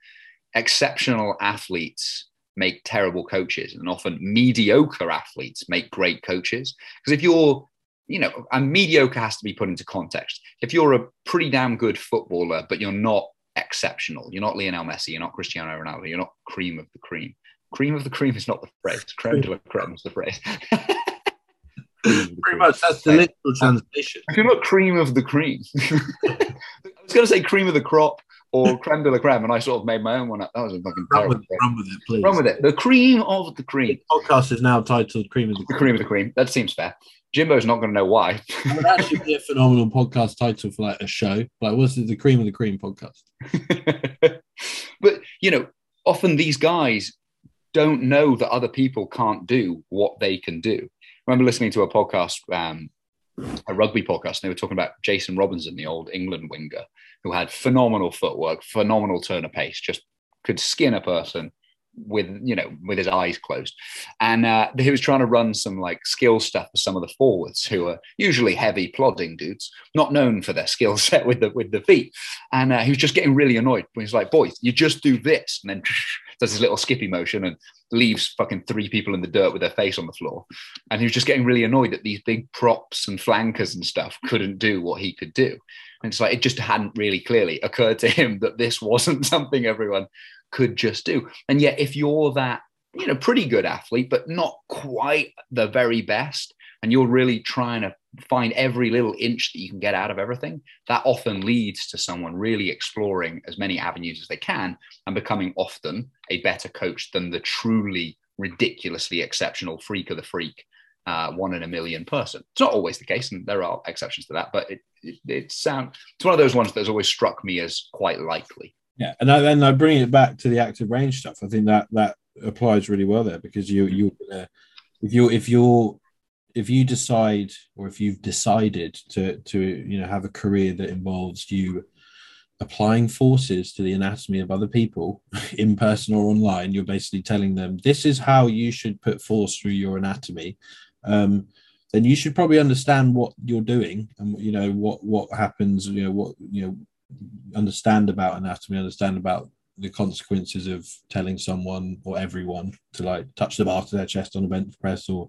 exceptional athletes make terrible coaches, and often mediocre athletes make great coaches. Because if you're you know, and mediocre has to be put into context. If you're a pretty damn good footballer, but you're not exceptional, you're not Lionel Messi, you're not Cristiano Ronaldo, you're not cream of the cream. Cream of the cream is not the phrase. Creme de la creme is the phrase. pretty much that's the literal translation. If you're not cream of the cream, *laughs* I was going to say cream of the crop or creme de la creme, and I sort of made my own one up. That was a fucking Run with, run with it, please. Run with it. The cream of the cream. Podcast is now titled "Cream of the The cream of the cream. That seems fair. Jimbo's not going to know why. It would actually be a phenomenal podcast title for like a show. Like, what's it? The Cream of the Cream podcast. *laughs* but you know, often these guys don't know that other people can't do what they can do. I remember listening to a podcast, um, a rugby podcast, and they were talking about Jason Robinson, the old England winger, who had phenomenal footwork, phenomenal turn of pace, just could skin a person with you know with his eyes closed. And uh, he was trying to run some like skill stuff for some of the forwards who are usually heavy plodding dudes not known for their skill *laughs* set with the with the feet. And uh, he was just getting really annoyed. When he's like boys you just do this and then *laughs* does his little skippy motion and leaves fucking three people in the dirt with their face on the floor. And he was just getting really annoyed that these big props and flankers and stuff couldn't do what he could do. And it's like it just hadn't really clearly occurred to him that this *laughs* wasn't something everyone could just do. And yet, if you're that, you know, pretty good athlete, but not quite the very best, and you're really trying to find every little inch that you can get out of everything, that often leads to someone really exploring as many avenues as they can and becoming often a better coach than the truly ridiculously exceptional freak of the freak. Uh, one in a million person. It's not always the case, and there are exceptions to that. But it it, it it's one of those ones that's always struck me as quite likely. Yeah, and I, then I bring it back to the active range stuff. I think that that applies really well there because you you uh, if you if you're if you decide or if you've decided to to you know have a career that involves you applying forces to the anatomy of other people *laughs* in person or online you're basically telling them this is how you should put force through your anatomy um, then you should probably understand what you're doing and you know what what happens you know what you know understand about anatomy understand about the consequences of telling someone or everyone to like touch the bar to their chest on a bench press or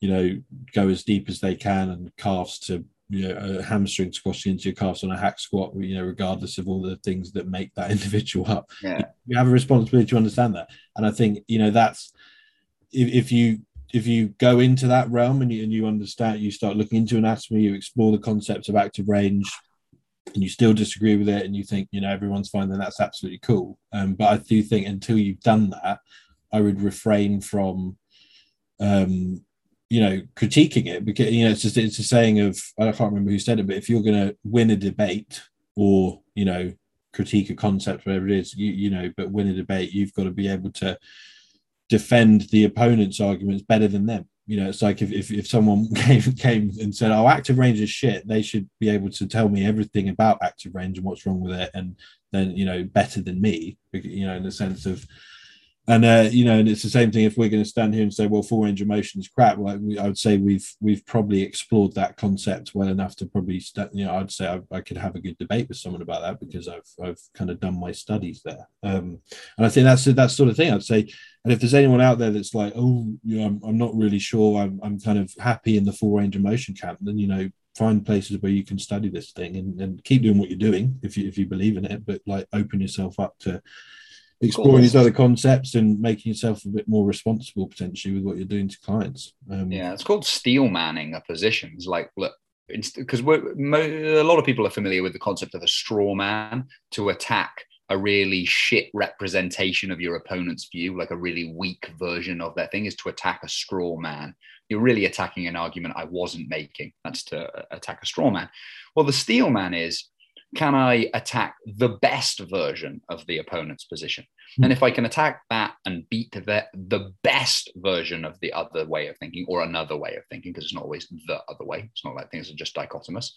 you know go as deep as they can and calves to you know a hamstring squashing into your calves on a hack squat you know regardless of all the things that make that *laughs* individual up Yeah. you have a responsibility to understand that and i think you know that's if, if you if you go into that realm and you, and you understand you start looking into anatomy you explore the concepts of active range and you still disagree with it and you think you know everyone's fine then that's absolutely cool. Um, but i do think until you've done that i would refrain from um you know critiquing it because you know it's just it's a saying of i can't remember who said it but if you're going to win a debate or you know critique a concept whatever it is you you know but win a debate you've got to be able to defend the opponent's arguments better than them you know it's like if, if, if someone *laughs* came came and said oh active range is shit they should be able to tell me everything about active range and what's wrong with it and then you know better than me you know in the sense of and uh, you know, and it's the same thing if we're going to stand here and say, well, full range of motion is crap. Like I would say we've we've probably explored that concept well enough to probably, st- you know, I'd say I, I, could have a good debate with someone about that because I've I've kind of done my studies there. Um, and I think that's that sort of thing. I'd say, and if there's anyone out there that's like, oh, you know, I'm, I'm not really sure, I'm I'm kind of happy in the full range of motion camp, then you know, find places where you can study this thing and, and keep doing what you're doing if you if you believe in it, but like open yourself up to exploring these other concepts and making yourself a bit more responsible potentially with what you're doing to clients. Um, yeah, it's called steel manning a positions. Like, look, because a lot of people are familiar with the concept of a straw man to attack a really shit representation of your opponent's view, like a really weak version of that thing, is to attack a straw man. You're really attacking an argument I wasn't making. That's to attack a straw man. Well, the steel man is can I attack the best version of the opponent's position? Mm-hmm. And if I can attack that and beat the, the best version of the other way of thinking or another way of thinking, because it's not always the other way, it's not like things are just dichotomous.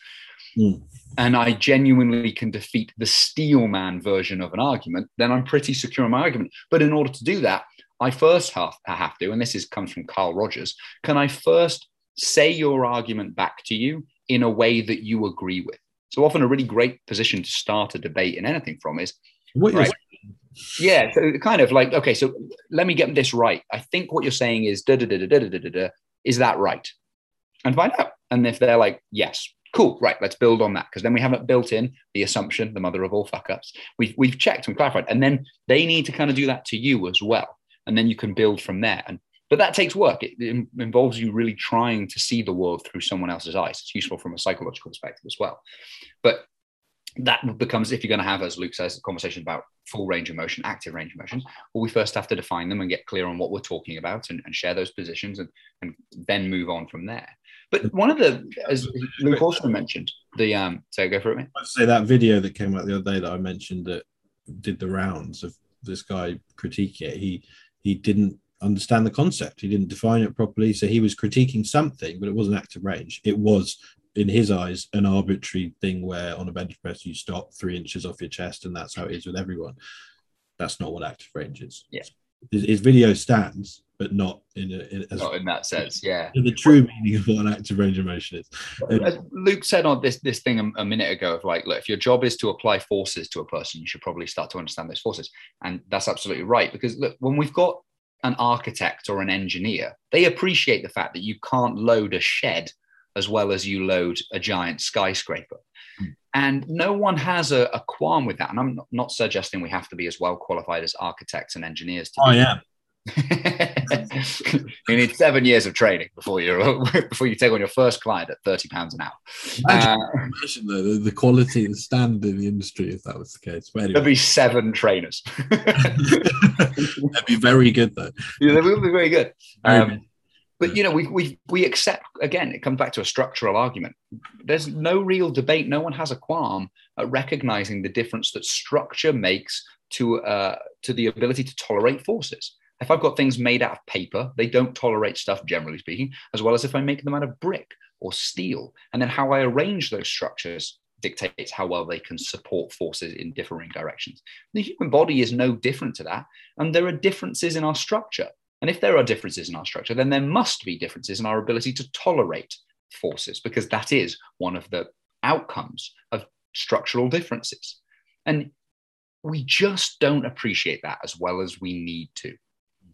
Mm. And I genuinely can defeat the steel man version of an argument, then I'm pretty secure in my argument. But in order to do that, I first have, I have to, and this is comes from Carl Rogers, can I first say your argument back to you in a way that you agree with? So often a really great position to start a debate in anything from is what right, yeah, so kind of like okay, so let me get this right. I think what you're saying is da da da da da da da da. Is that right? And find out. And if they're like yes, cool, right, let's build on that because then we haven't built in the assumption, the mother of all fuck ups. We've we've checked and clarified, and then they need to kind of do that to you as well, and then you can build from there. And but that takes work. It, it, involves you really trying to see the world through someone else's eyes. It's useful from a psychological perspective as well. But that becomes if you're going to have, as Luke says, a conversation about full range of motion, active range of motion. Well, we first have to define them and get clear on what we're talking about and, and share those positions and, and then move on from there. But one of the, as Luke also mentioned, the um, so go for it. Mate. I'd say that video that came out the other day that I mentioned that did the rounds of this guy critiquing it. He he didn't understand the concept. He didn't define it properly. So he was critiquing something, but it wasn't active range. It was, in his eyes, an arbitrary thing where on a bench press you stop three inches off your chest, and that's how it is with everyone. That's not what active range is. Yeah. His, his video stands, but not in, a, in as, not in that sense. Yeah. the true meaning of what an active range of motion is. As uh, Luke said on this this thing a, a, minute ago of like, look, if your job is to apply forces to a person, you should probably start to understand those forces, and that's absolutely right. Because look, when we've got an architect or an engineer, they appreciate the fact that you can't load a shed as well as you load a giant skyscraper. Mm. And no one has a, a, qualm with that. And I'm not, not, suggesting we have to be as well qualified as architects and engineers. To oh, yeah. *laughs* you need seven years of training before you *laughs* before you take on your first client at thirty pounds an hour. Imagine, uh, imagine the, the quality and standard in the industry if that was the case. Anyway. There'd be seven trainers. *laughs* That'd be very good though. Yeah, they would be very good. Um, but you know, we we we accept again. It comes back to a structural argument. There's no real debate. No one has a qualm at recognizing the difference that structure makes to uh, to the ability to tolerate forces. If I've got things made out of paper, they don't tolerate stuff, generally speaking, as well as if I make them out of brick or steel. And then how I arrange those structures dictates how well they can support forces in differing directions. The human body is no different to that. And there are differences in our structure. And if there are differences in our structure, then there must be differences in our ability to tolerate forces, because that is one of the outcomes of structural differences. And we just don't appreciate that as well as we need to.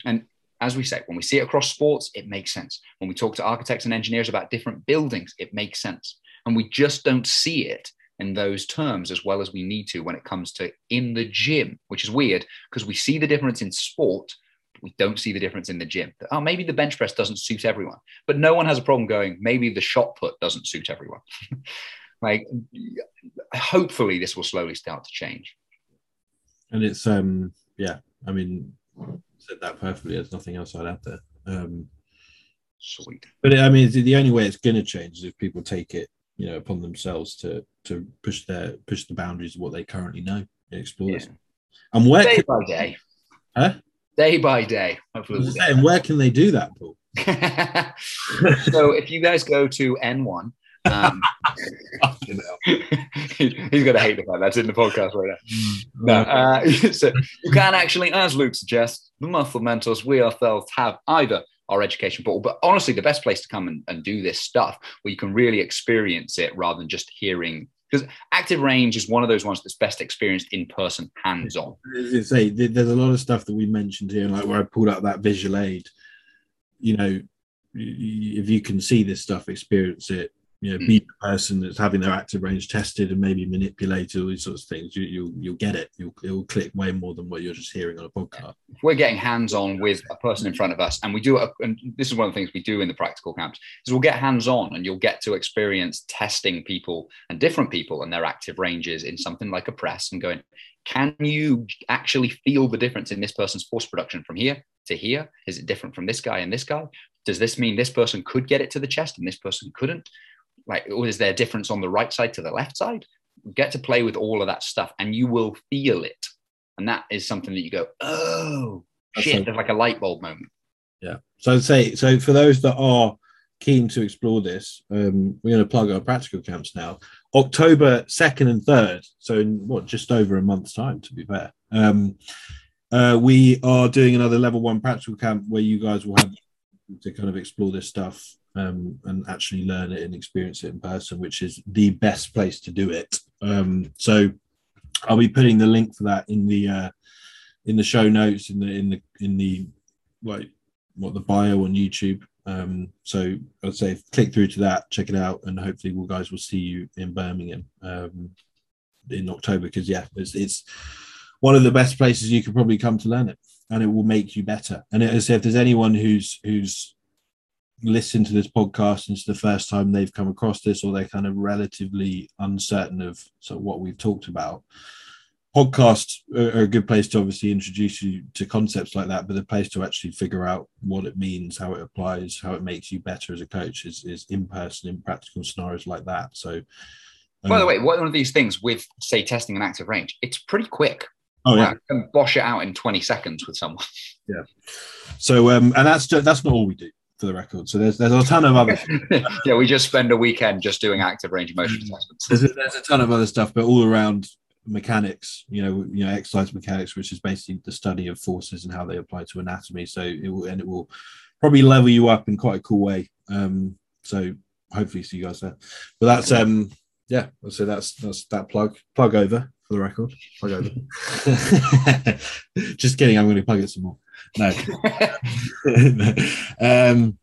And as we say, when we see it across sports, it makes sense. When we talk to architects and engineers about different buildings, it makes sense. And we just don't see it in those terms as well as we need to when it comes to in the gym, which is weird because we see the difference in sport, but we don't see the difference in the gym. Oh, maybe the bench press doesn't suit everyone, but no one has a problem going, maybe the shot put doesn't suit everyone. *laughs* like, hopefully, this will slowly start to change. And it's, um, yeah, I mean, said that perfectly. There's nothing else I'd add there. Um, Sweet. But I mean, the only way it's going to change is if people take it you know upon themselves to to push their push the boundaries of what they currently know and explore yeah. and where day can, by day huh day by day hopefully we'll saying, where can they do that paul *laughs* so if you guys go to n1 um, *laughs* he's going to hate the fact that's in the podcast right now. Mm. No, uh, *laughs* so you can actually, as Luke suggests, muscle mentors we ourselves have either our education portal. But honestly, the best place to come and, and do this stuff where you can really experience it rather than just hearing because active range is one of those ones that's best experienced in person, hands on. Say there's a lot of stuff that we mentioned here, like where I pulled out that visual aid. You know, if you can see this stuff, experience it, you know, mm. be the person that's having their active range tested and maybe manipulated all these sorts of things. You, you'll you'll get it. You'll it'll click way more than what you're just hearing on a podcast. We're getting hands on with a person in front of us, and we do. A, and this is one of the things we do in the practical camps is we'll get hands on, and you'll get to experience testing people and different people and their active ranges in something like a press, and going, can you actually feel the difference in this person's force production from here to here? Is it different from this guy and this guy? Does this mean this person could get it to the chest and this person couldn't? Like is there a difference on the right side to the left side? Get to play with all of that stuff and you will feel it. And that is something that you go oh That's shit there's like a light bulb moment. Yeah. So i'd say so for those that are keen to explore this um, we're going to plug our practical camps now. October 2nd and 3rd so in what just over a month's time to be fair. Um, uh, we are doing another level one practical camp where you guys will have to kind of explore this stuff um, and actually learn it and experience it in person, which is the best place to do it. Um, so I'll be putting the link for that in the uh, in the show notes in the in the in the like what the bio on YouTube. Um, so I'd say click through to that, check it out, and hopefully, we guys will see you in Birmingham um, in October. Because yeah, it's, it's one of the best places you could probably come to learn it, and it will make you better. And as if there's anyone who's who's listen to this podcast and it's the first time they've come across this or they're kind of relatively uncertain of sort of what we've talked about. Podcasts are a good place to obviously introduce you to concepts like that but the place to actually figure out what it means how it applies how it makes you better as a coach is, is in person in practical scenarios like that. So um, by the um, way one of these things with say testing an active range? It's pretty quick. Oh yeah, I can bosh it out in 20 seconds with someone. Yeah. So um, and that's just, that's not all we do for the record. So there's there's a ton of other. *laughs* yeah, we just spend a weekend just doing active range of motion mm. assessments. There's a, there's a ton of other stuff, but all around mechanics. You know, you know, exercise mechanics, which is basically the study of forces and how they apply to anatomy. So it will and it will probably level you up in quite a cool way. Um, so hopefully see you guys there. But that's um yeah, so that's that's that plug plug over for the record. Plug over. *laughs* *laughs* Just kidding. I'm going to plug it some more. No. *laughs* um,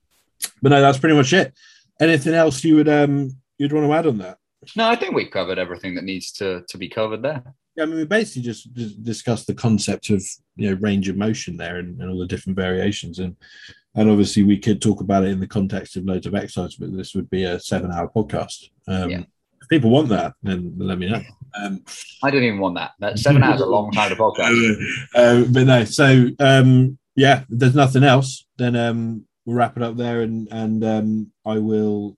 but no, that's pretty much it. Anything else you would um you'd want to add on that? No, I think we've covered everything that needs to to be covered there. Yeah, I mean, we basically just, just discussed the concept of you know range of motion there and, and all the different variations, and and obviously we could talk about it in the context of loads of exercise, but this would be a seven-hour podcast. Um, yeah. People want that, then let me know. Um, I don't even want that. That seven hours a long time to *laughs* podcast. Uh, but no, so um, yeah, there's nothing else. Then um, we'll wrap it up there, and and um, I will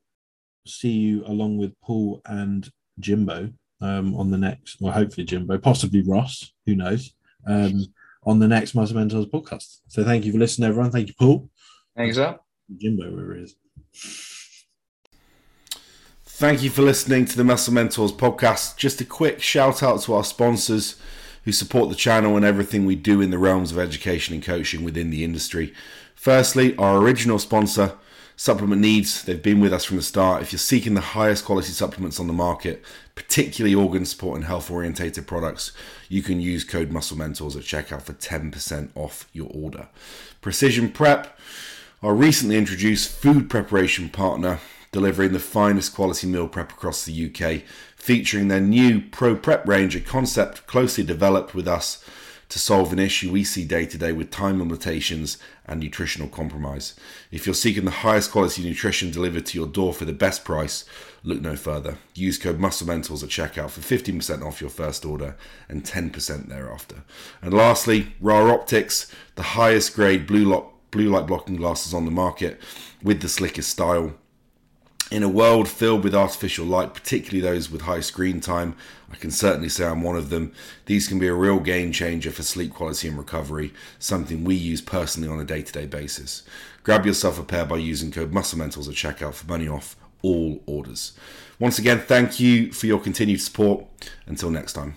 see you along with Paul and Jimbo um, on the next, well, hopefully Jimbo, possibly Ross, who knows, um, on the next Muscle Mentors podcast. So thank you for listening, everyone. Thank you, Paul. Thanks, up. Jimbo, wherever it is. Thank you for listening to the Muscle Mentors podcast. Just a quick shout out to our sponsors who support the channel and everything we do in the realms of education and coaching within the industry. Firstly, our original sponsor, Supplement Needs. They've been with us from the start. If you're seeking the highest quality supplements on the market, particularly organ support and health orientated products, you can use code Muscle Mentors at checkout for 10% off your order. Precision Prep, our recently introduced food preparation partner, delivering the finest quality meal prep across the UK, featuring their new Pro Prep range, a concept closely developed with us to solve an issue we see day to day with time limitations and nutritional compromise. If you're seeking the highest quality nutrition delivered to your door for the best price, look no further. Use code MuscleMentors at checkout for 15% off your first order and 10% thereafter. And lastly, Ra Optics, the highest grade blue light blocking glasses on the market with the slickest style. In a world filled with artificial light, particularly those with high screen time, I can certainly say I'm one of them. These can be a real game changer for sleep quality and recovery, something we use personally on a day to day basis. Grab yourself a pair by using code MuscleMentors at checkout for money off all orders. Once again, thank you for your continued support. Until next time.